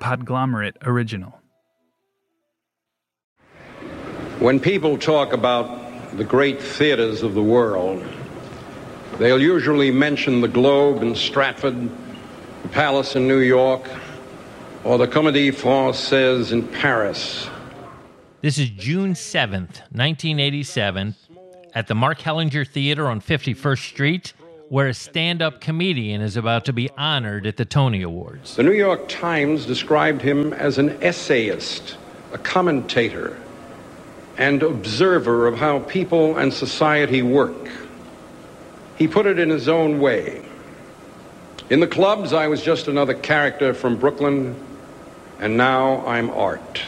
Podglomerate original. When people talk about the great theaters of the world, they'll usually mention the Globe in Stratford, the Palace in New York, or the Comédie Française in Paris. This is June 7th, 1987, at the Mark Hellinger Theater on 51st Street, where a stand up comedian is about to be honored at the Tony Awards. The New York Times described him as an essayist, a commentator, and observer of how people and society work. He put it in his own way. In the clubs, I was just another character from Brooklyn, and now I'm art.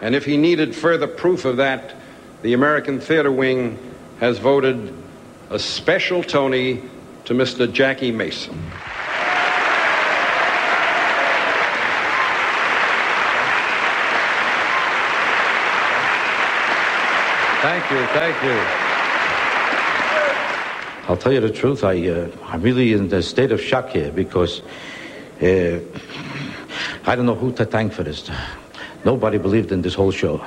and if he needed further proof of that, the American Theater Wing has voted a special Tony to Mr. Jackie Mason. Thank you, thank you. I'll tell you the truth. I, uh, I'm really in a state of shock here because uh, I don't know who to thank for this. Nobody believed in this whole show.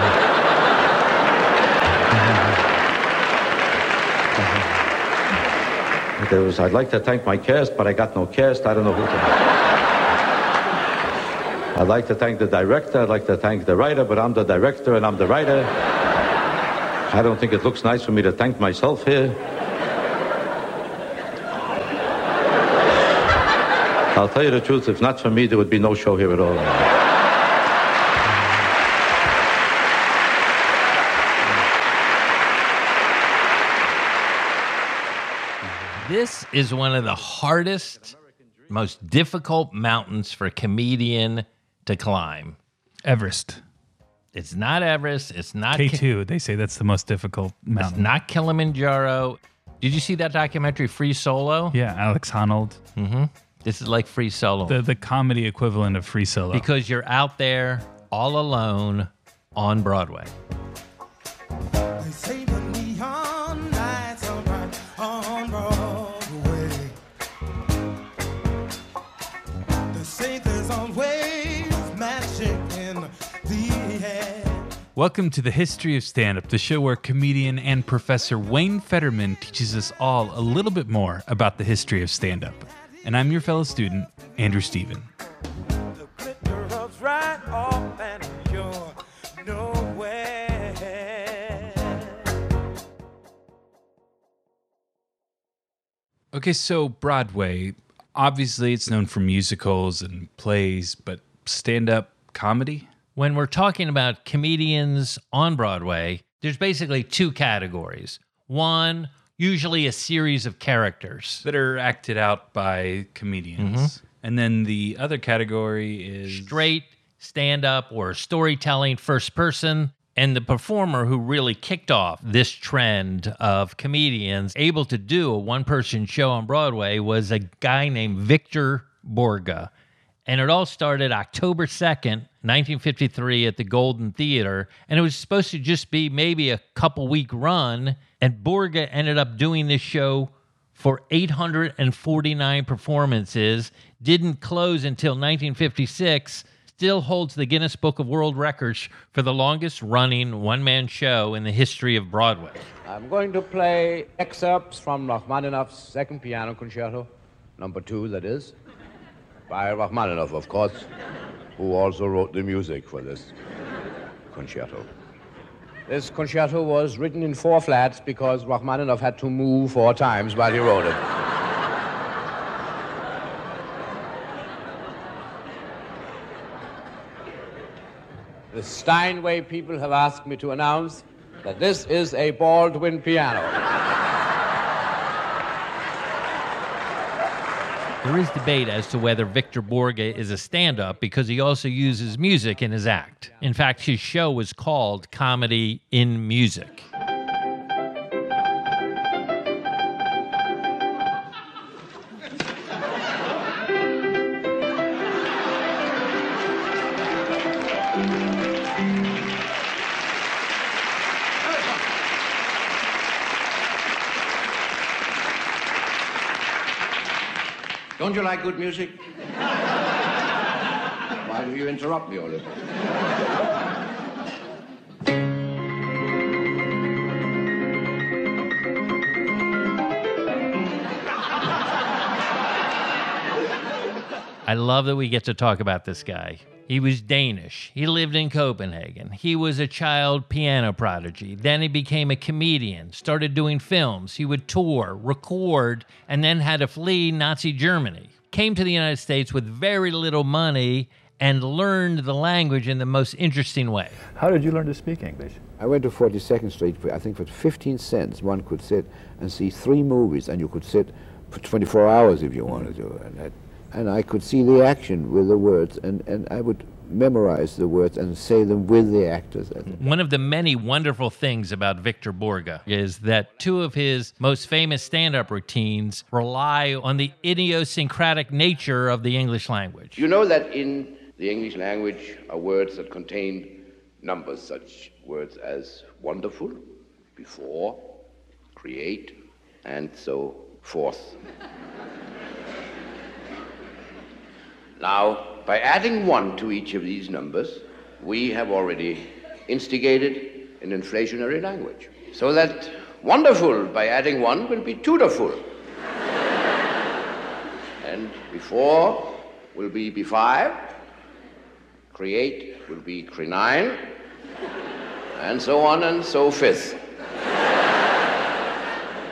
There was, I'd like to thank my cast, but I got no cast. I don't know who to thank. I'd like to thank the director. I'd like to thank the writer, but I'm the director and I'm the writer. I don't think it looks nice for me to thank myself here. I'll tell you the truth, if not for me, there would be no show here at all. This is one of the hardest, most difficult mountains for a comedian to climb. Everest. It's not Everest. It's not K2. They say that's the most difficult It's mountain. not Kilimanjaro. Did you see that documentary, Free Solo? yeah, Alex Honnold. Mm-hmm. This is like Free Solo. The, the comedy equivalent of Free Solo. because you're out there all alone on Broadway. Welcome to the History of Stand Up, the show where comedian and professor Wayne Federman teaches us all a little bit more about the history of stand up. And I'm your fellow student, Andrew Steven. Okay, so Broadway, obviously it's known for musicals and plays, but stand up comedy? When we're talking about comedians on Broadway, there's basically two categories. One, usually a series of characters. that are acted out by comedians. Mm-hmm. And then the other category is straight stand up or storytelling first person. And the performer who really kicked off this trend of comedians able to do a one person show on Broadway was a guy named Victor Borge. And it all started October 2nd, 1953, at the Golden Theater. And it was supposed to just be maybe a couple week run. And Borge ended up doing this show for 849 performances, didn't close until 1956, still holds the Guinness Book of World Records for the longest running one man show in the history of Broadway. I'm going to play excerpts from Rachmaninoff's second piano concerto, number two, that is, by Rachmaninoff, of course, who also wrote the music for this concerto. This concerto was written in four flats because Rachmaninoff had to move four times while he wrote it. The Steinway people have asked me to announce that this is a Baldwin piano. There is debate as to whether Victor Borge is a stand up because he also uses music in his act. In fact, his show was called Comedy in Music. Don't you like good music? Why do you interrupt me, Oliver? I love that we get to talk about this guy. He was Danish. He lived in Copenhagen. He was a child piano prodigy. Then he became a comedian, started doing films. He would tour, record, and then had to flee Nazi Germany. Came to the United States with very little money and learned the language in the most interesting way. How did you learn to speak English? I went to 42nd Street, for, I think for 15 cents, one could sit and see three movies, and you could sit for 24 hours if you wanted to. And, that, and I could see the action with the words, and, and I would memorize the words and say them with the actors. One of the many wonderful things about Victor Borge is that two of his most famous stand up routines rely on the idiosyncratic nature of the English language. You know that in the English language are words that contain numbers, such words as wonderful, before, create, and so forth. Now, by adding one to each of these numbers, we have already instigated an inflationary language. So that wonderful by adding one will be tudorful. and before will be B5, create will be crenine, and so on and so forth.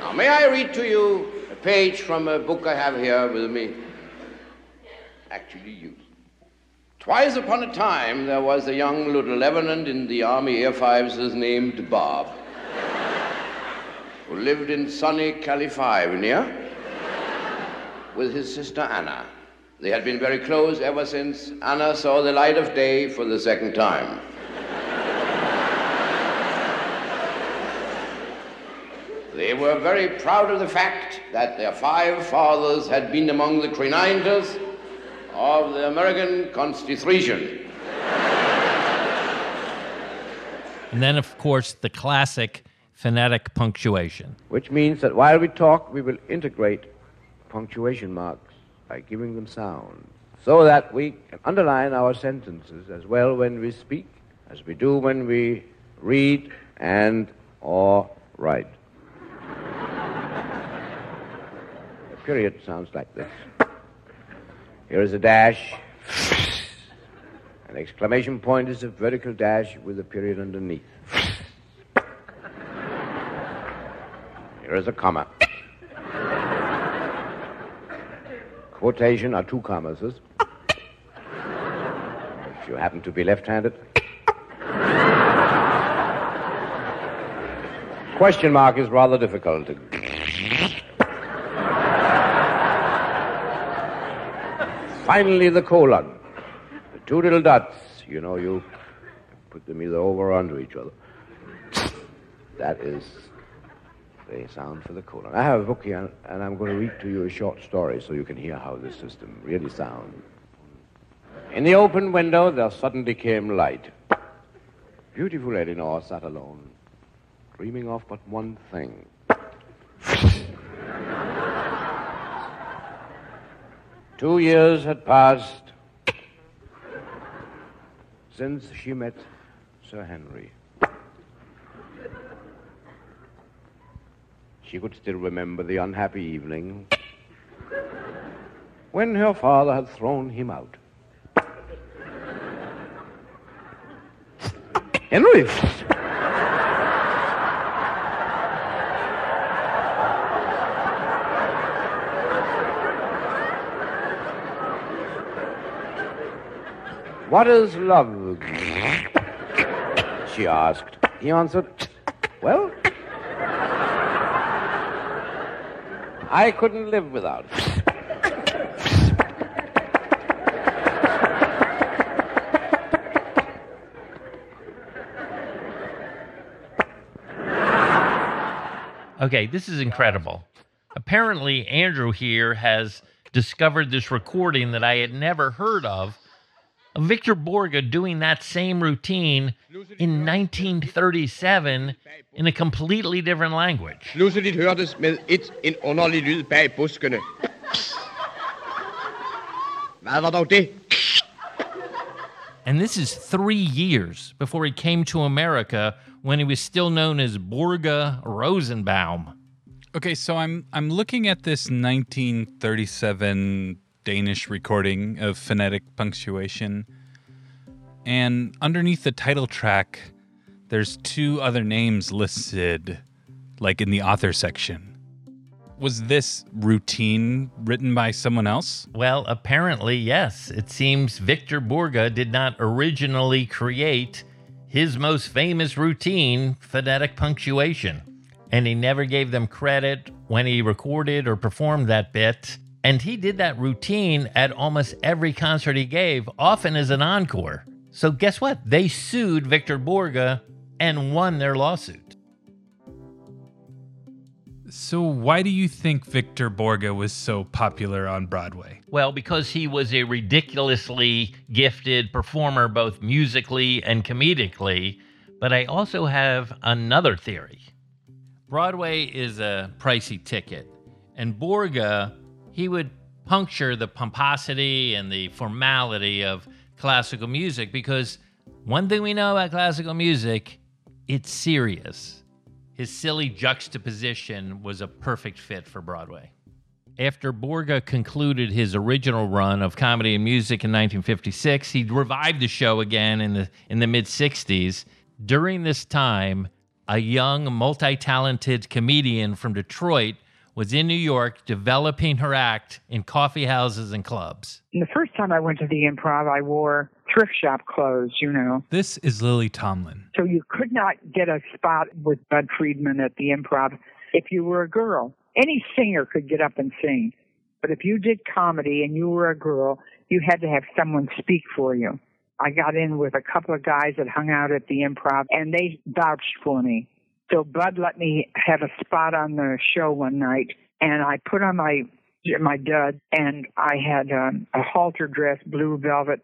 now, may I read to you a page from a book I have here with me, actually used. Twice upon a time there was a young little lieutenant in the Army Air Forces named Bob, who lived in sunny California with his sister Anna. They had been very close ever since Anna saw the light of day for the second time. They were very proud of the fact that their five fathers had been among the creninders of the American Constitution. And then, of course, the classic phonetic punctuation. Which means that while we talk, we will integrate punctuation marks by giving them sound, so that we can underline our sentences as well when we speak as we do when we read and or write. the period sounds like this. Here is a dash. An exclamation point is a vertical dash with a period underneath. Here is a comma. Quotation are two commas. If you happen to be left handed. Question mark is rather difficult. Finally, the colon. The two little dots. You know, you put them either over or under each other. That is the sound for the colon. I have a book here, and I'm going to read to you a short story so you can hear how this system really sounds. In the open window, there suddenly came light. Beautiful Elinor sat alone, dreaming of but one thing. Two years had passed since she met Sir Henry. She could still remember the unhappy evening when her father had thrown him out. Henry! What is love? She asked. He answered, Well, I couldn't live without it. Okay, this is incredible. Apparently, Andrew here has discovered this recording that I had never heard of Victor Borge doing that same routine in 1937 in a completely different language. Bluset hørtes med et en underlig lyd bag buskene. And this is three years before he came to America when he was still known as Borge Rosenbaum. Okay, so I'm I'm looking at this 1937 Danish recording of phonetic punctuation, and underneath the title track, there's two other names listed, like in the author section. Was this routine written by someone else? Well, apparently, yes. It seems Victor Borge did not originally create his most famous routine, phonetic punctuation. And he never gave them credit when he recorded or performed that bit. And he did that routine at almost every concert he gave, often as an encore. So, guess what? They sued Victor Borge and won their lawsuit. So why do you think Victor Borge was so popular on Broadway? Well, because he was a ridiculously gifted performer, both musically and comedically. But I also have another theory. Broadway is a pricey ticket, and Borge, he would puncture the pomposity and the formality of classical music because one thing we know about classical music, it's serious. His silly juxtaposition was a perfect fit for Broadway. After Borge concluded his original run of comedy and music in 1956, he revived the show again in the in the mid 60s. During this time, a young, multi-talented comedian from Detroit was in New York developing her act in coffee houses and clubs. And the first time I went to the improv, I wore thrift shop clothes, you know. This is Lily Tomlin. So you could not get a spot with Budd Friedman at the improv if you were a girl. Any singer could get up and sing. But if you did comedy and you were a girl, you had to have someone speak for you. I got in with a couple of guys that hung out at the improv and they vouched for me. So Budd let me have a spot on the show one night, and I put on my my dud, and I had um, a halter dress, blue velvet,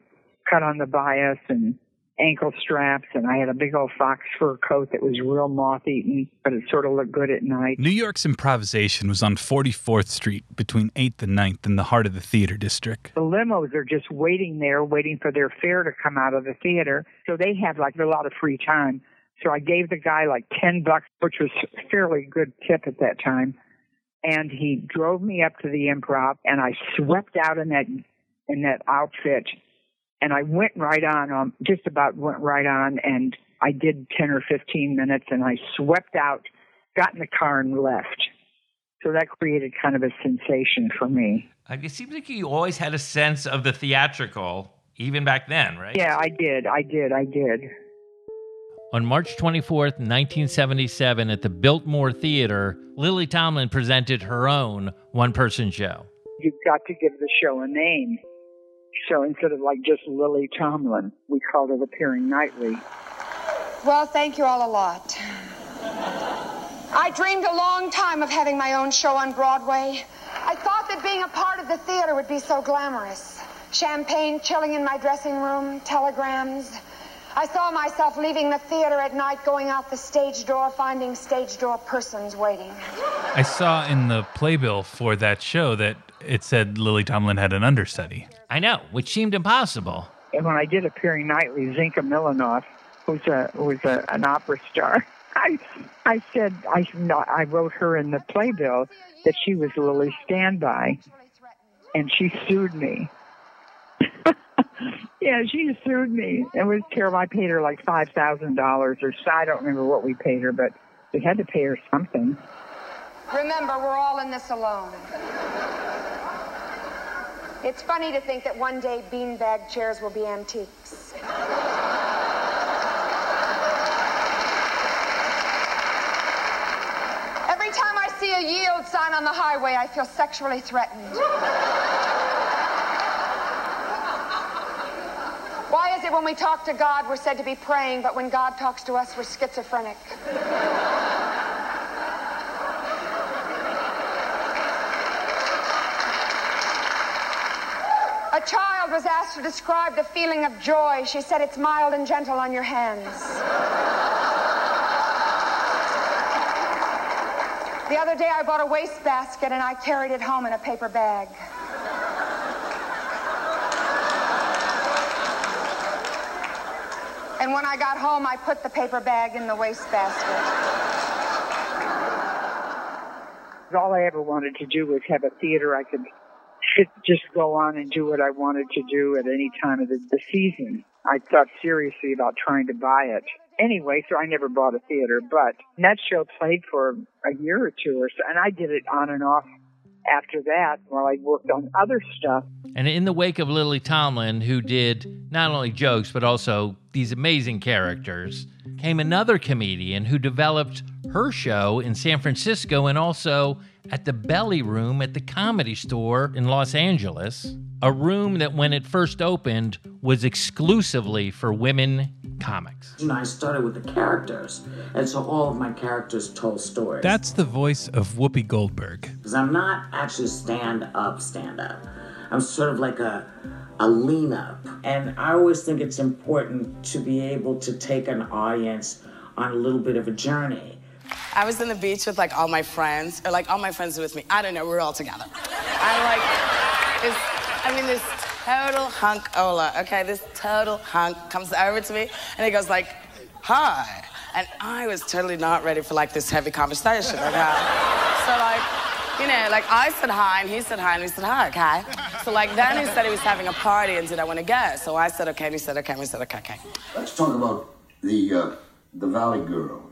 cut on the bias, and ankle straps, and I had a big old fox fur coat that was real moth eaten, but it sort of looked good at night. New York's improvisation was on 44th Street between 8th and 9th in the heart of the theater district. The limos are just waiting there, waiting for their fare to come out of the theater, so they have like a lot of free time. So I gave the guy like 10 bucks, which was fairly good tip at that time. And he drove me up to the improv and I swept out in that, in that outfit. And I went right on, um, just about went right on and I did 10 or 15 minutes and I swept out, got in the car and left. So that created kind of a sensation for me. It seems like you always had a sense of the theatrical, even back then, right? Yeah, I did. I did. I did. On March 24th, 1977, at the Biltmore Theater, Lily Tomlin presented her own one person show. You've got to give the show a name. So instead of like just Lily Tomlin, we called it Appearing Nightly. Well, thank you all a lot. I dreamed a long time of having my own show on Broadway. I thought that being a part of the theater would be so glamorous. Champagne chilling in my dressing room, telegrams. I saw myself leaving the theater at night, going out the stage door, finding stage door persons waiting. I saw in the playbill for that show that it said Lily Tomlin had an understudy. I know, which seemed impossible. And when I did Appearing Nightly, Zinka Milanov, who's a who's a, an opera star, I I said I no, I wrote her in the playbill that she was Lily's standby, and she sued me. yeah, she sued me. It was terrible. I paid her like five thousand dollars or. I don't remember what we paid her, but we had to pay her something. Remember, we're all in this alone. It's funny to think that one day beanbag chairs will be antiques. Every time I see a yield sign on the highway, I feel sexually threatened. Is it when we talk to God, we're said to be praying, but when God talks to us, we're schizophrenic? A child was asked to describe the feeling of joy. She said it's mild and gentle on your hands. The other day I bought a wastebasket and I carried it home in a paper bag. And when I got home, I put the paper bag in the wastebasket. All I ever wanted to do was have a theater I could just go on and do what I wanted to do at any time of the, the season. I thought seriously about trying to buy it. Anyway, so I never bought a theater, but that show played for a year or two or so, and I did it on and off after that while I worked on other stuff. And in the wake of Lily Tomlin, who did not only jokes, but also these amazing characters, came another comedian who developed her show in San Francisco and also at the Belly Room at the Comedy Store in Los Angeles, a room that when it first opened was exclusively for women comics. You know, I started with the characters, and so all of my characters told stories. That's the voice of Whoopi Goldberg. Because I'm not actually stand up, stand up. I'm sort of like a, a lean up. And I always think it's important to be able to take an audience on a little bit of a journey. I was in the beach with like all my friends, or like all my friends were with me. I don't know, we are all together. I'm like, this, I mean, this total hunk Ola, okay? This total hunk comes over to me and he goes like, hi. And I was totally not ready for like this heavy conversation, okay? So like, you know, like I said hi and he said hi and we said hi, okay? So like then he said he was having a party and did I want to go? So I said okay and he said okay and we said okay, okay. Let's talk about the uh, the Valley Girl.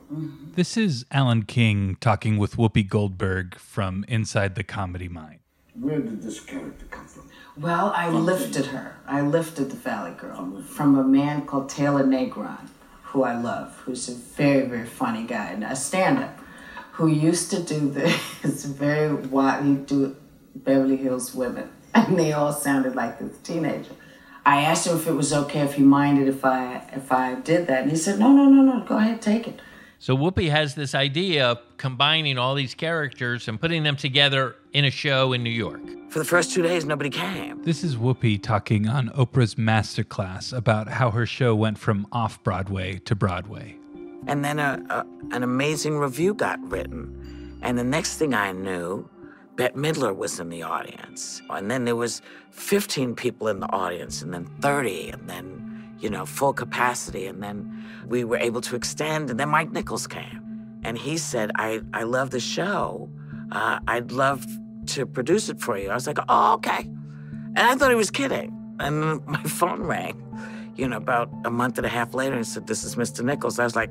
This is Alan King talking with Whoopi Goldberg from Inside the Comedy Mind. Where did this character come from? Well, I lifted her. I lifted the Valley Girl from a man called Taylor Negron, who I love, who's a very, very funny guy and a stand-up, who used to do this very wild. He'd do Beverly Hills Women, and they all sounded like this teenager. I asked him if it was okay if he minded if I if I did that, and he said, "No, no, no, no. Go ahead, take it." So Whoopi has this idea of combining all these characters and putting them together in a show in New York. For the first two days, nobody came. This is Whoopi talking on Oprah's Masterclass about how her show went from off Broadway to Broadway. And then a, a, an amazing review got written. And the next thing I knew, Bette Midler was in the audience. And then there was 15 people in the audience, and then 30, and then, you know, full capacity. And then we were able to extend, and then Mike Nichols came. And he said, I, I love the show. Uh, I'd love to produce it for you. I was like, oh, okay. And I thought he was kidding. And my phone rang, you know, about a month and a half later and said, This is Mr. Nichols. I was like,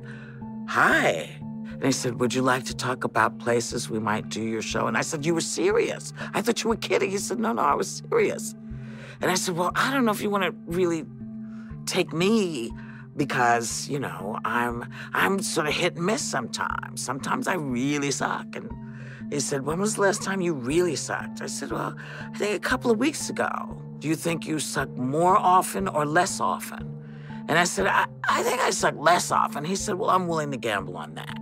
Hi. And he said, Would you like to talk about places we might do your show? And I said, You were serious. I thought you were kidding. He said, No, no, I was serious. And I said, Well, I don't know if you want to really take me because you know I'm I'm sort of hit and miss sometimes. Sometimes I really suck. And he said, "When was the last time you really sucked?" I said, "Well, I think a couple of weeks ago." Do you think you suck more often or less often? And I said, I, I think I suck less often. He said, Well, I'm willing to gamble on that.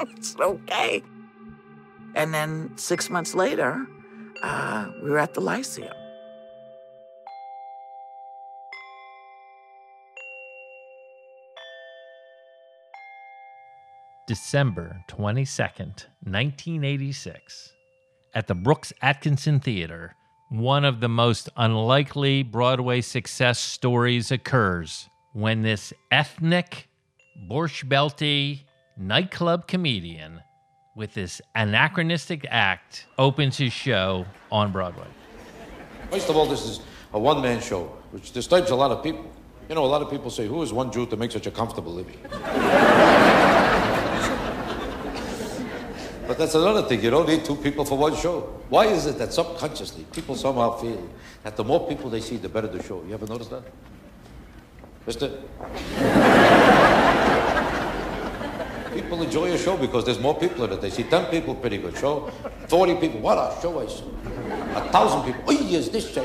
it's okay. And then six months later, uh, we were at the Lyceum. December 22nd, 1986, at the Brooks Atkinson Theater, one of the most unlikely Broadway success stories occurs when this ethnic, Borscht Belty nightclub comedian with this anachronistic act opens his show on Broadway. First of all, this is a one man show, which disturbs a lot of people. You know, a lot of people say, Who is one Jew to make such a comfortable living? But that's another thing. You don't need two people for one show. Why is it that subconsciously people somehow feel that the more people they see, the better the show? You ever notice that? Mister? people enjoy a show because there's more people in it. They see 10 people, pretty good show. 40 people, what a show I saw. A thousand people, oh yes, this show.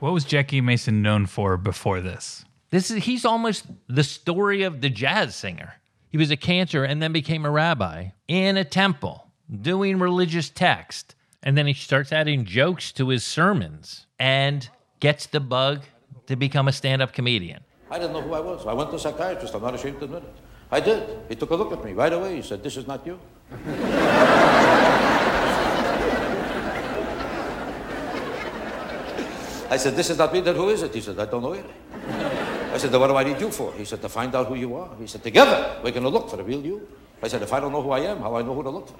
What was Jackie Mason known for before this? This is he's almost the story of the jazz singer. He was a cantor and then became a rabbi in a temple doing religious text. And then he starts adding jokes to his sermons and gets the bug to become a stand up comedian. I didn't know who I was. I went to a psychiatrist. I'm not ashamed to admit it. I did. He took a look at me right away. He said, This is not you. I said, this is not me. Then who is it? He said, I don't know either. I said, what do I need you for? He said, to find out who you are. He said, together we're going to look for the real you. I said, if I don't know who I am, how I know who to look for?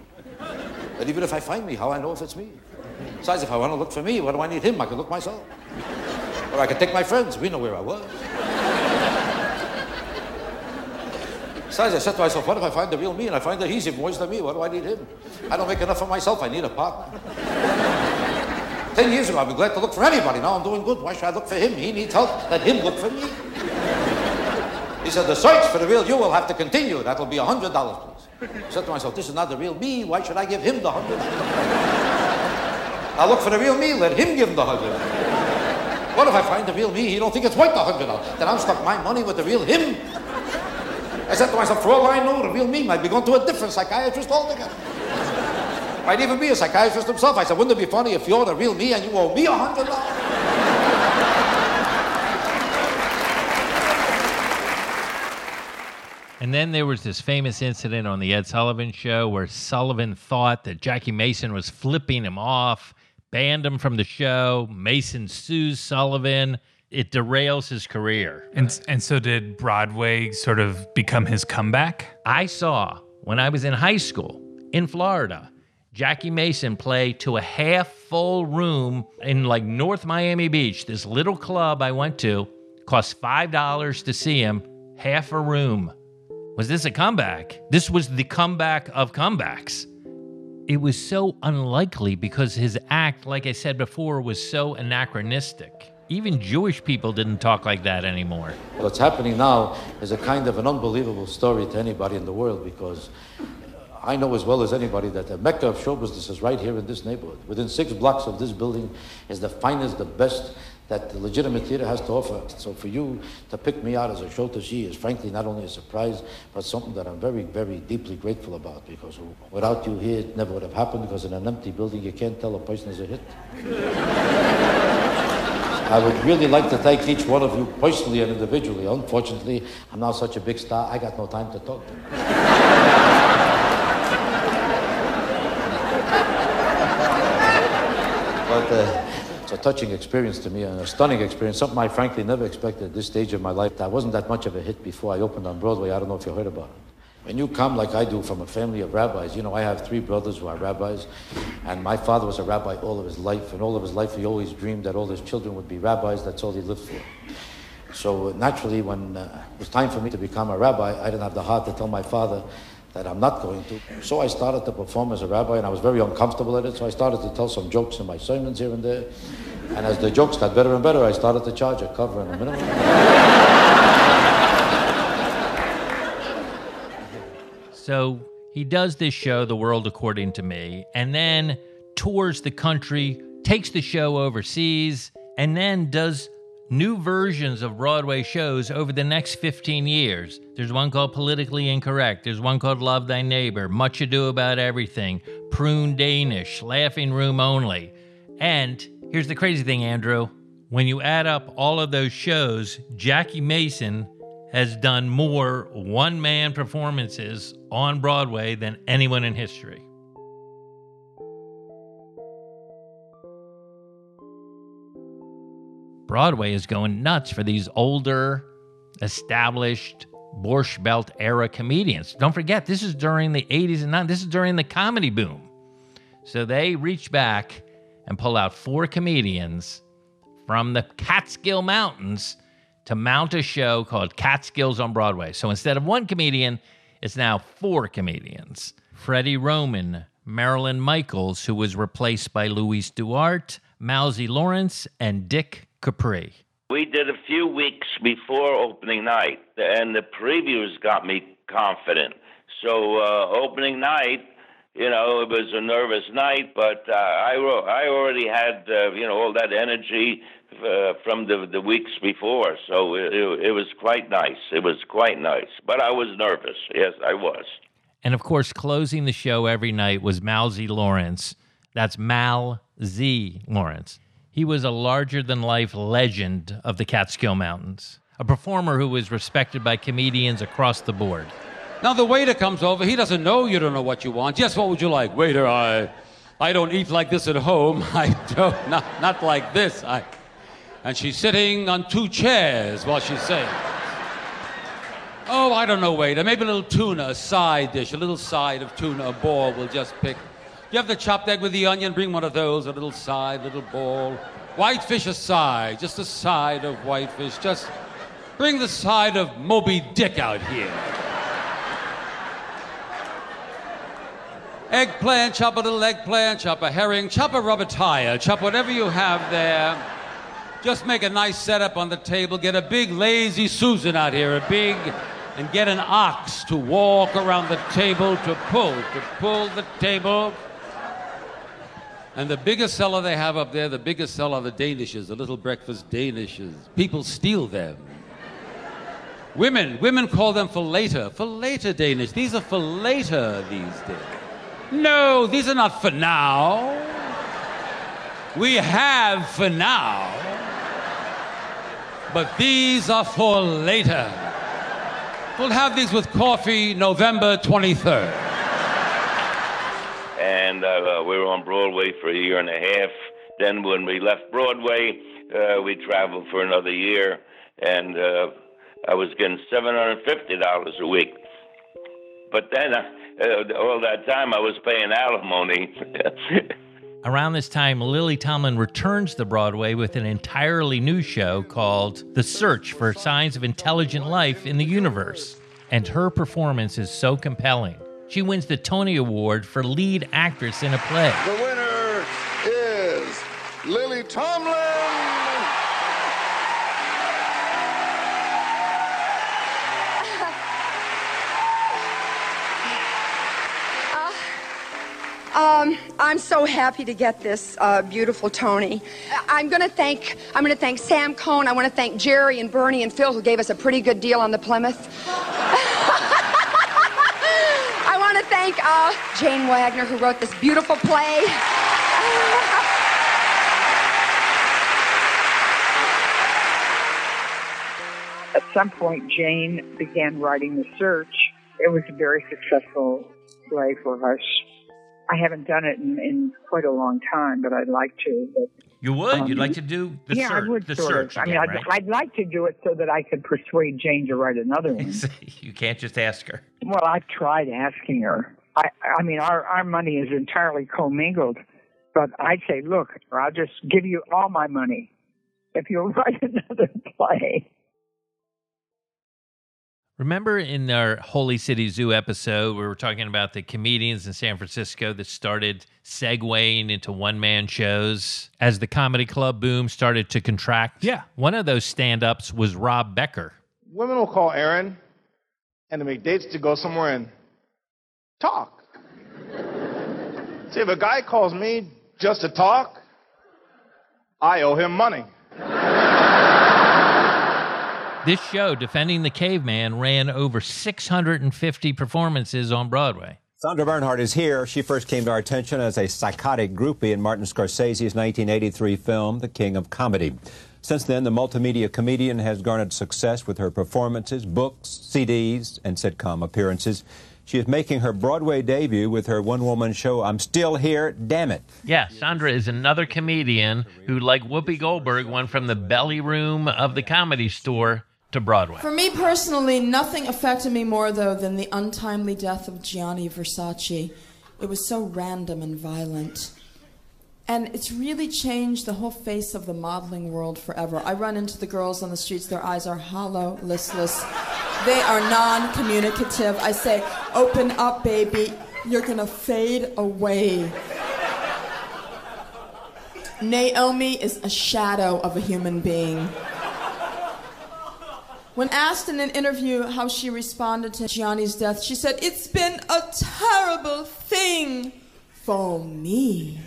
And even if I find me, how I know if it's me? Besides, if I want to look for me, what do I need him? I can look myself. Or I can take my friends. We know where I was. Besides, I said to myself, what if I find the real me and I find that he's even worse than me? What do I need him? I don't make enough for myself. I need a partner. Ten years ago, I'd be glad to look for anybody. Now I'm doing good. Why should I look for him? He needs help. Let him look for me. He said, the search for the real you will have to continue. That'll be $100, please. I said to myself, this is not the real me. Why should I give him the 100 I'll look for the real me. Let him give him the 100 What if I find the real me? He don't think it's worth the $100. Then I'm stuck my money with the real him. I said to myself, for all I know, the real me might be going to a different psychiatrist altogether. might even be a psychiatrist himself. I said, wouldn't it be funny if you're the real me and you owe me $100? And then there was this famous incident on the Ed Sullivan show where Sullivan thought that Jackie Mason was flipping him off, banned him from the show. Mason sues Sullivan. It derails his career. And and so did Broadway sort of become his comeback? I saw when I was in high school in Florida, Jackie Mason play to a half full room in like North Miami Beach. This little club I went to cost $5 to see him, half a room. Was this a comeback? This was the comeback of comebacks. It was so unlikely because his act, like I said before, was so anachronistic. Even Jewish people didn't talk like that anymore. What's happening now is a kind of an unbelievable story to anybody in the world because I know as well as anybody that the mecca of show business is right here in this neighborhood. Within six blocks of this building is the finest, the best that the legitimate theater has to offer. So for you to pick me out as a show to see is frankly not only a surprise, but something that I'm very, very deeply grateful about because without you here, it never would have happened because in an empty building, you can't tell a person is a hit. I would really like to thank each one of you personally and individually. Unfortunately, I'm now such a big star, I got no time to talk to you. But uh, it's a touching experience to me and a stunning experience, something I frankly never expected at this stage of my life. I wasn't that much of a hit before I opened on Broadway. I don't know if you heard about it. When you come like I do from a family of rabbis, you know, I have three brothers who are rabbis, and my father was a rabbi all of his life, and all of his life he always dreamed that all his children would be rabbis. That's all he lived for. So naturally, when uh, it was time for me to become a rabbi, I didn't have the heart to tell my father that I'm not going to. So I started to perform as a rabbi, and I was very uncomfortable at it. So I started to tell some jokes in my sermons here and there. And as the jokes got better and better, I started to charge a cover and a minimum. So he does this show, The World According to Me, and then tours the country, takes the show overseas, and then does new versions of Broadway shows over the next 15 years. There's one called Politically Incorrect, there's one called Love Thy Neighbor, Much Ado About Everything, Prune Danish, Laughing Room Only. And here's the crazy thing, Andrew. When you add up all of those shows, Jackie Mason has done more one man performances on Broadway than anyone in history. Broadway is going nuts for these older, established Borscht Belt era comedians. Don't forget, this is during the 80s and 90s. This is during the comedy boom. So they reach back and pull out four comedians from the Catskill Mountains to mount a show called Catskills on Broadway. So instead of one comedian, it's now four comedians Freddie Roman, Marilyn Michaels, who was replaced by Louise DuArt, Mousy Lawrence, and Dick Capri. We did a few weeks before opening night, and the previews got me confident. So uh, opening night, you know, it was a nervous night, but uh, I I already had uh, you know all that energy uh, from the the weeks before, so it, it was quite nice. It was quite nice, but I was nervous. Yes, I was. And of course, closing the show every night was Mousy Lawrence. That's Mal Z. Lawrence. He was a larger than life legend of the Catskill Mountains, a performer who was respected by comedians across the board. Now the waiter comes over. He doesn't know you don't know what you want. Yes, what would you like? Waiter, I I don't eat like this at home. I don't not not like this. I And she's sitting on two chairs while she's saying, Oh, I don't know, waiter. Maybe a little tuna, a side dish, a little side of tuna, a ball we'll just pick. You have the chopped egg with the onion? Bring one of those, a little side, little ball. Whitefish aside, just a side of whitefish. Just bring the side of Moby Dick out here. Eggplant, chop a little eggplant, chop a herring, chop a rubber tire, chop whatever you have there. Just make a nice setup on the table. Get a big lazy Susan out here, a big, and get an ox to walk around the table to pull, to pull the table. And the biggest seller they have up there, the biggest seller, the Danishes, the little breakfast Danishes. People steal them. Women, women call them for later, for later Danish. These are for later these days. No, these are not for now. We have for now. But these are for later. We'll have these with coffee November 23rd. And uh, we were on Broadway for a year and a half. Then, when we left Broadway, uh, we traveled for another year, and uh, I was getting $750 a week. But then, uh, all that time, I was paying alimony. Around this time, Lily Tomlin returns to Broadway with an entirely new show called The Search for Signs of Intelligent Life in the Universe. And her performance is so compelling. She wins the Tony Award for lead actress in a play. The winner is Lily Tomlin. Um, I'm so happy to get this uh, beautiful Tony. I- I'm going to thank I'm going to thank Sam Cohn. I want to thank Jerry and Bernie and Phil who gave us a pretty good deal on the Plymouth. I want to thank uh, Jane Wagner who wrote this beautiful play. At some point, Jane began writing The Search. It was a very successful play for us. I haven't done it in, in quite a long time, but I'd like to. But, You would? You'd Um, like to do the yeah, search? I would the sort search of. I mean, again, I'd, right? I'd like to do it so that I could persuade Jane to write another one. you can't just ask her. Well, I've tried asking her. I, I mean, our our money is entirely commingled, but I'd say, look, I'll just give you all my money if you'll write another play. Remember in our Holy City Zoo episode, we were talking about the comedians in San Francisco that started segueing into one man shows as the comedy club boom started to contract? Yeah. One of those stand ups was Rob Becker. Women will call Aaron and to make dates to go somewhere and talk. See, if a guy calls me just to talk, I owe him money. This show, Defending the Caveman, ran over 650 performances on Broadway. Sandra Bernhard is here. She first came to our attention as a psychotic groupie in Martin Scorsese's 1983 film, The King of Comedy. Since then, the multimedia comedian has garnered success with her performances, books, CDs, and sitcom appearances. She is making her Broadway debut with her one woman show, I'm Still Here, Damn It. Yeah, Sandra is another comedian who, like Whoopi Goldberg, went from the belly room of the comedy store to Broadway. For me personally, nothing affected me more, though, than the untimely death of Gianni Versace. It was so random and violent. And it's really changed the whole face of the modeling world forever. I run into the girls on the streets, their eyes are hollow, listless. They are non communicative. I say, open up, baby. You're gonna fade away. Naomi is a shadow of a human being. When asked in an interview how she responded to Gianni's death, she said, It's been a terrible thing for me.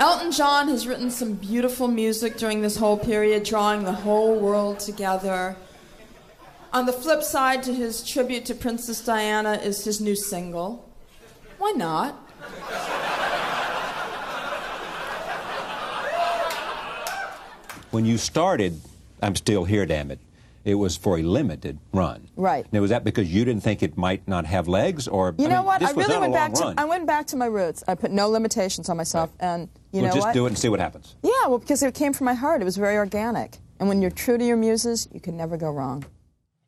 Elton John has written some beautiful music during this whole period, drawing the whole world together. On the flip side to his tribute to Princess Diana is his new single. Why not? When you started, I'm Still Here, Damn It, it was for a limited run. Right. Now, was that because you didn't think it might not have legs, or You I know mean, what? This I really went back long to run. I went back to my roots. I put no limitations on myself, and you we'll know just what? do it and see what happens. Yeah, well, because it came from my heart. It was very organic. And when you're true to your muses, you can never go wrong.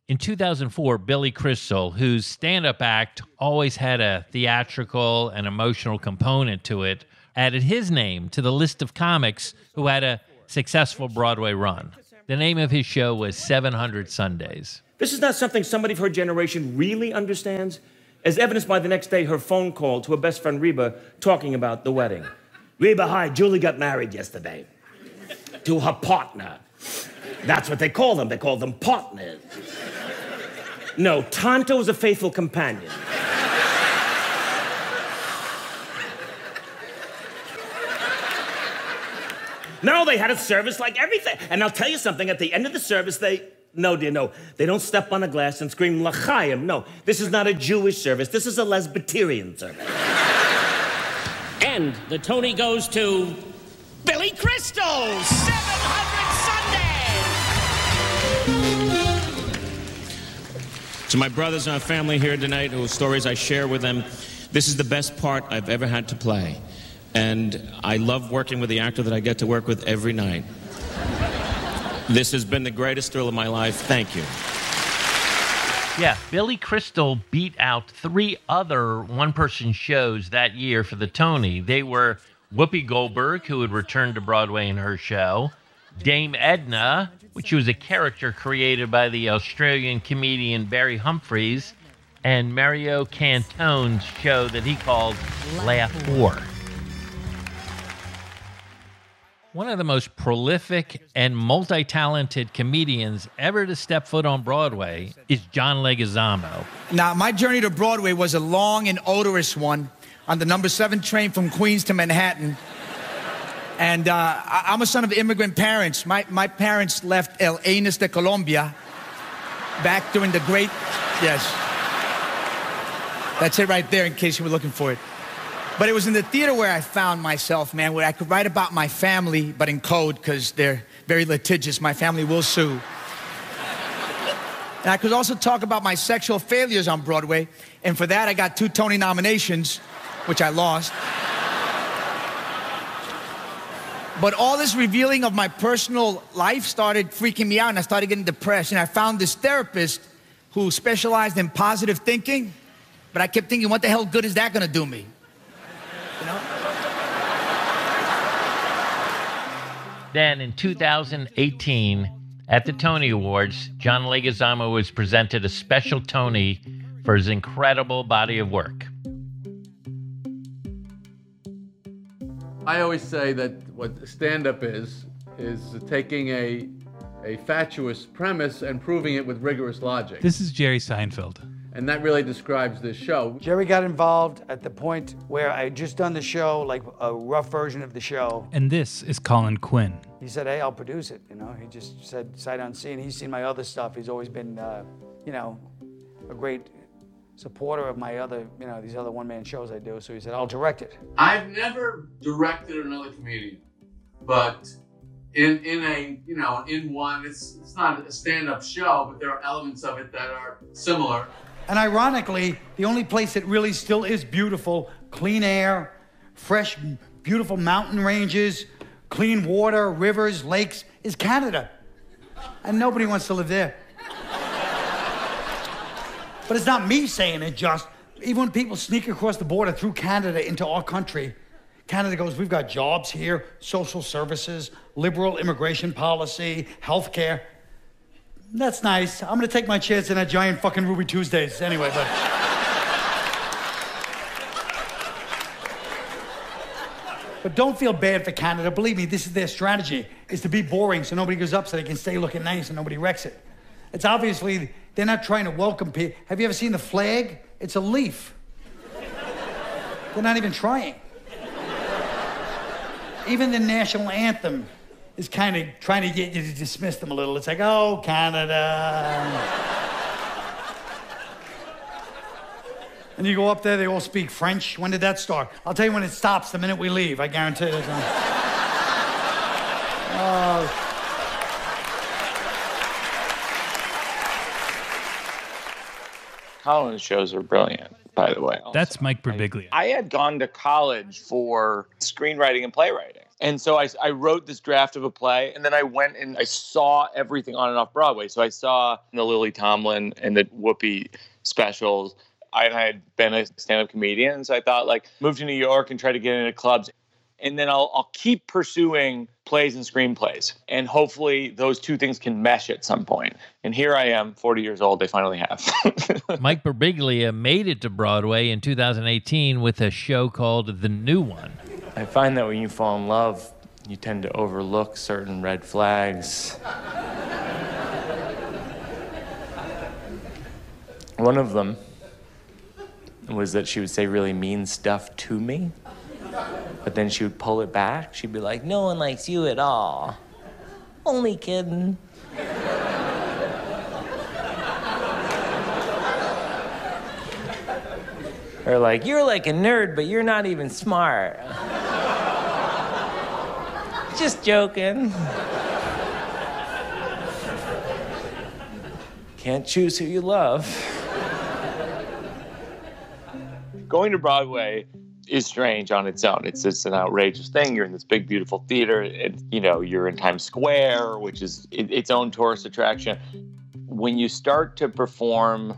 In 2004, Billy Crystal, whose stand up act always had a theatrical and emotional component to it, added his name to the list of comics who had a successful Broadway run. The name of his show was 700 Sundays. This is not something somebody of her generation really understands, as evidenced by the next day her phone call to her best friend Reba talking about the wedding. Reba, hi, Julie got married yesterday to her partner. That's what they call them. They call them partners. No, Tonto is a faithful companion. No, they had a service like everything. And I'll tell you something, at the end of the service, they. No, dear, no. They don't step on the glass and scream L'chaim. No, this is not a Jewish service. This is a Lesbiterian service. And the Tony goes to Billy Crystal, 700 To my brothers and our family here tonight, whose stories I share with them, this is the best part I've ever had to play. And I love working with the actor that I get to work with every night. This has been the greatest thrill of my life. Thank you. Yeah, Billy Crystal beat out three other one person shows that year for the Tony. They were Whoopi Goldberg, who had returned to Broadway in her show, Dame Edna, which was a character created by the Australian comedian Barry Humphries, and Mario Cantone's show that he called Laugh Whore. One of the most prolific and multi talented comedians ever to step foot on Broadway is John Leguizamo. Now, my journey to Broadway was a long and odorous one on the number seven train from Queens to Manhattan. And uh, I- I'm a son of immigrant parents. My, my parents left El Anis de Colombia back during the great, yes. That's it right there in case you were looking for it. But it was in the theater where I found myself, man, where I could write about my family, but in code because they're very litigious. My family will sue. And I could also talk about my sexual failures on Broadway. And for that, I got two Tony nominations, which I lost. But all this revealing of my personal life started freaking me out, and I started getting depressed. And I found this therapist who specialized in positive thinking. But I kept thinking, what the hell good is that gonna do me? Then in 2018, at the Tony Awards, John Leguizamo was presented a special Tony for his incredible body of work. I always say that what stand-up is is taking a a fatuous premise and proving it with rigorous logic. This is Jerry Seinfeld. And that really describes this show. Jerry got involved at the point where I had just done the show, like a rough version of the show. And this is Colin Quinn. He said, "Hey, I'll produce it." You know, he just said sight unseen. He's seen my other stuff. He's always been, uh, you know, a great supporter of my other, you know, these other one-man shows I do. So he said, "I'll direct it." I've never directed another comedian, but in in a you know in one, it's it's not a stand-up show, but there are elements of it that are similar. And ironically, the only place that really still is beautiful, clean air, fresh, beautiful mountain ranges, clean water, rivers, lakes, is Canada. And nobody wants to live there. But it's not me saying it, just. Even when people sneak across the border through Canada into our country, Canada goes, we've got jobs here, social services, liberal immigration policy, health care. That's nice. I'm gonna take my chance in that giant fucking Ruby Tuesdays anyway, but. But don't feel bad for Canada. Believe me, this is their strategy, is to be boring so nobody goes up so they can stay looking nice and nobody wrecks it. It's obviously, they're not trying to welcome people. Have you ever seen the flag? It's a leaf. They're not even trying. Even the national anthem is kind of trying to get you to dismiss them a little. It's like, oh, Canada. and you go up there, they all speak French. When did that start? I'll tell you when it stops the minute we leave. I guarantee you. Oh. Colin's shows are brilliant, by the way. That's Mike Birbiglia. I had gone to college for screenwriting and playwriting. And so I, I wrote this draft of a play, and then I went and I saw everything on and off Broadway. So I saw the Lily Tomlin and the Whoopi specials. I, I had been a stand-up comedian, so I thought like move to New York and try to get into clubs, and then I'll I'll keep pursuing plays and screenplays, and hopefully those two things can mesh at some point. And here I am, 40 years old. They finally have. Mike Birbiglia made it to Broadway in 2018 with a show called The New One. I find that when you fall in love, you tend to overlook certain red flags. One of them was that she would say really mean stuff to me, but then she would pull it back. She'd be like, No one likes you at all. Only kidding. Or like, You're like a nerd, but you're not even smart. Just joking. Can't choose who you love. Going to Broadway is strange on its own. It's just an outrageous thing. You're in this big, beautiful theater. And, you know, you're in Times Square, which is it, its own tourist attraction. When you start to perform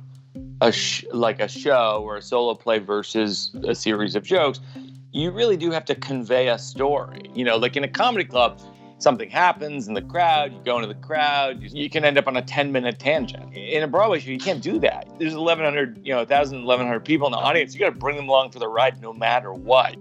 a sh- like a show or a solo play versus a series of jokes, you really do have to convey a story. You know, like in a comedy club, something happens in the crowd, you go into the crowd, you, you can end up on a 10 minute tangent. In a Broadway show, you can't do that. There's 1,100, you know, 1,000, 1,100 people in the audience. You got to bring them along for the ride no matter what.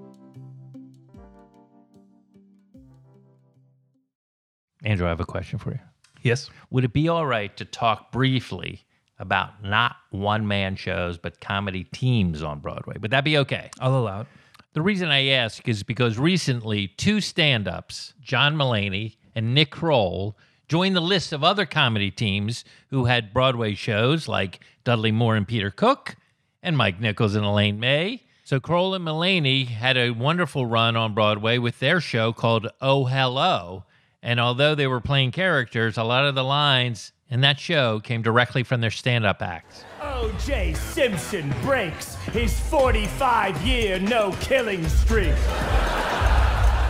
Andrew, I have a question for you. Yes. Would it be all right to talk briefly about not one man shows, but comedy teams on Broadway? Would that be okay? I'll allow it. The reason I ask is because recently two stand ups, John Mulaney and Nick Kroll, joined the list of other comedy teams who had Broadway shows like Dudley Moore and Peter Cook and Mike Nichols and Elaine May. So Kroll and Mulaney had a wonderful run on Broadway with their show called Oh Hello. And although they were playing characters, a lot of the lines in that show came directly from their stand up acts. O.J. Simpson breaks his 45 year no killing streak.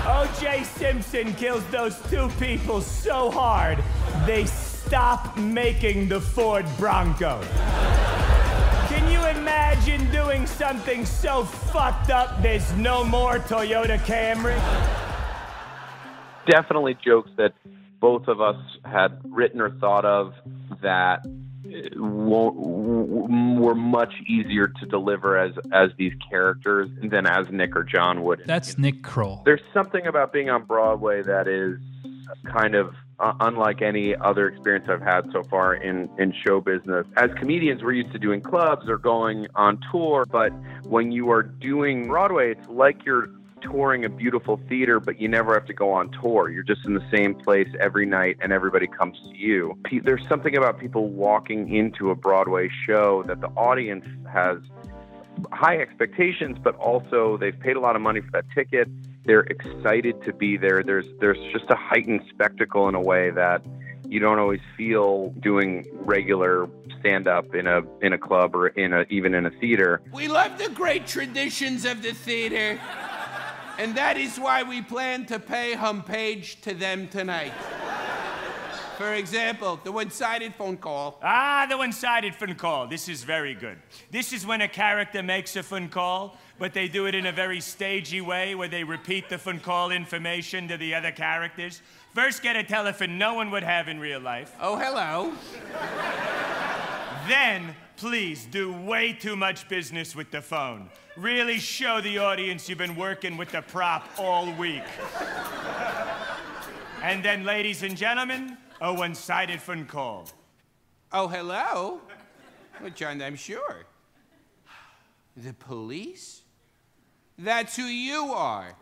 O.J. Simpson kills those two people so hard they stop making the Ford Bronco. Can you imagine doing something so fucked up there's no more Toyota Camry? definitely jokes that both of us had written or thought of that were much easier to deliver as as these characters than as Nick or John would. That's Nick Kroll. There's something about being on Broadway that is kind of uh, unlike any other experience I've had so far in, in show business. As comedians, we're used to doing clubs or going on tour, but when you are doing Broadway, it's like you're touring a beautiful theater, but you never have to go on tour. You're just in the same place every night and everybody comes to you. There's something about people walking into a Broadway show that the audience has high expectations, but also they've paid a lot of money for that ticket. They're excited to be there. There's there's just a heightened spectacle in a way that you don't always feel doing regular stand up in a in a club or in a even in a theater. We love the great traditions of the theater, and that is why we plan to pay homepage to them tonight. For example, the one sided phone call. Ah, the one-sided phone call. This is very good. This is when a character makes a phone call, but they do it in a very stagey way where they repeat the phone call information to the other characters. First, get a telephone no one would have in real life. Oh, hello. Then, please do way too much business with the phone. Really show the audience you've been working with the prop all week. And then, ladies and gentlemen, a one sided phone call. Oh, hello? Well, John, I'm sure. The police? That's who you are.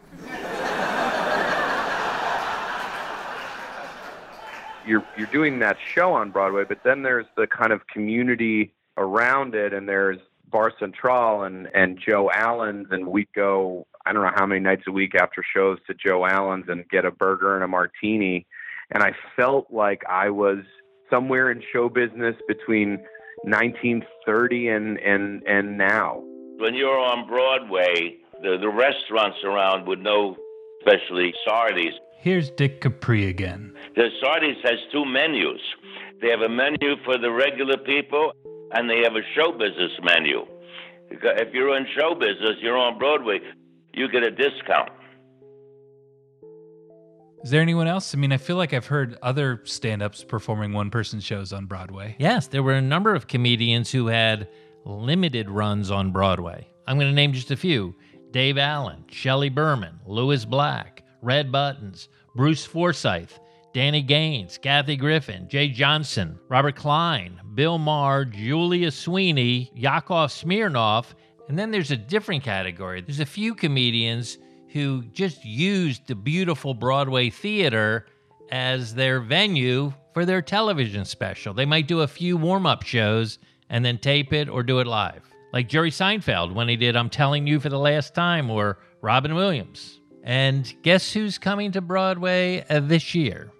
you're you're doing that show on Broadway, but then there's the kind of community around it, and there's Bar Centrale and and Joe Allen's, and we'd go I don't know how many nights a week after shows to Joe Allen's and get a burger and a martini, and I felt like I was somewhere in show business between 1930 and and and now. When you're on Broadway, the, the restaurants around would know, especially Sardi's. Here's Dick Capri again. The Sardi's has two menus. They have a menu for the regular people, and they have a show business menu. If you're in show business, you're on Broadway, you get a discount. Is there anyone else? I mean, I feel like I've heard other stand ups performing one person shows on Broadway. Yes, there were a number of comedians who had limited runs on Broadway. I'm going to name just a few Dave Allen, Shelley Berman, Lewis Black, Red Buttons, Bruce Forsyth, Danny Gaines, Kathy Griffin, Jay Johnson, Robert Klein, Bill Maher, Julia Sweeney, Yakov Smirnoff, and then there's a different category. There's a few comedians who just used the beautiful Broadway theater as their venue for their television special. They might do a few warm up shows and then tape it or do it live. Like Jerry Seinfeld when he did I'm Telling You for the Last Time or Robin Williams. And guess who's coming to Broadway uh, this year?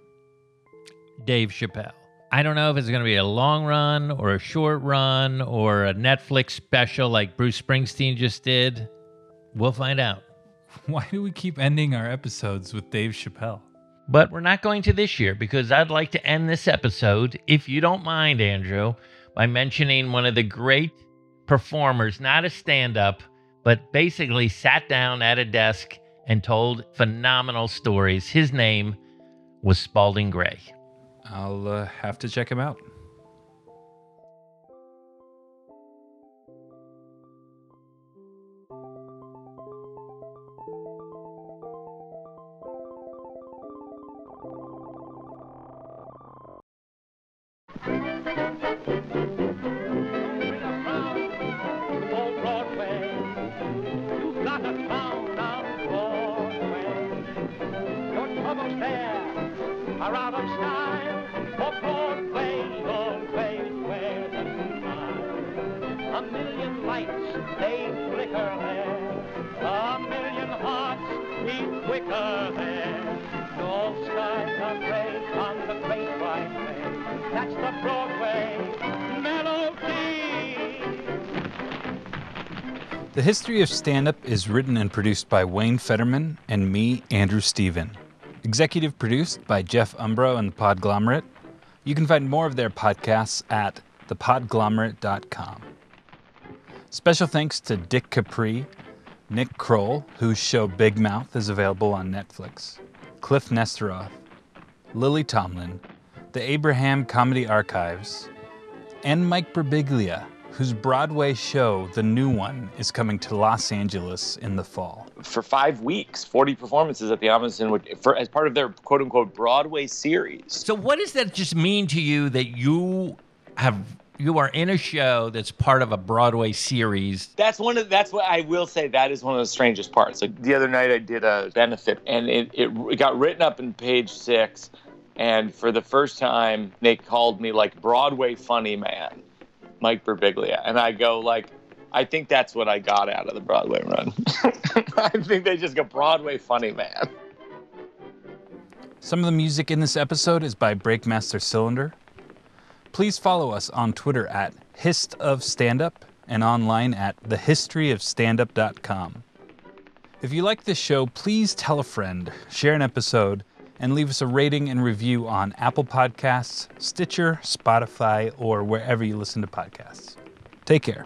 Dave Chappelle. I don't know if it's going to be a long run or a short run or a Netflix special like Bruce Springsteen just did. We'll find out. Why do we keep ending our episodes with Dave Chappelle? But we're not going to this year because I'd like to end this episode, if you don't mind, Andrew, by mentioning one of the great performers, not a stand up, but basically sat down at a desk and told phenomenal stories. His name was Spalding Gray. I'll uh, have to check him out. The History of Stand Up is written and produced by Wayne Federman and me, Andrew Steven. Executive produced by Jeff Umbro and the Podglomerate. You can find more of their podcasts at thepodglomerate.com. Special thanks to Dick Capri, Nick Kroll, whose show Big Mouth is available on Netflix, Cliff Nesteroff, Lily Tomlin, the Abraham Comedy Archives, and Mike Birbiglia, whose Broadway show, the new one, is coming to Los Angeles in the fall. For five weeks, 40 performances at the Ahmanson for, as part of their quote unquote Broadway series. So, what does that just mean to you that you have? You are in a show that's part of a Broadway series. That's one of that's what I will say. That is one of the strangest parts. Like the other night, I did a benefit, and it, it, it got written up in page six, and for the first time, they called me like Broadway funny man. Mike Birbiglia, and I go like, I think that's what I got out of the Broadway run. I think they just go Broadway funny man. Some of the music in this episode is by Breakmaster Cylinder. Please follow us on Twitter at Hist of Standup and online at thehistoryofstandup.com. If you like this show, please tell a friend, share an episode, and leave us a rating and review on Apple Podcasts, Stitcher, Spotify, or wherever you listen to podcasts. Take care.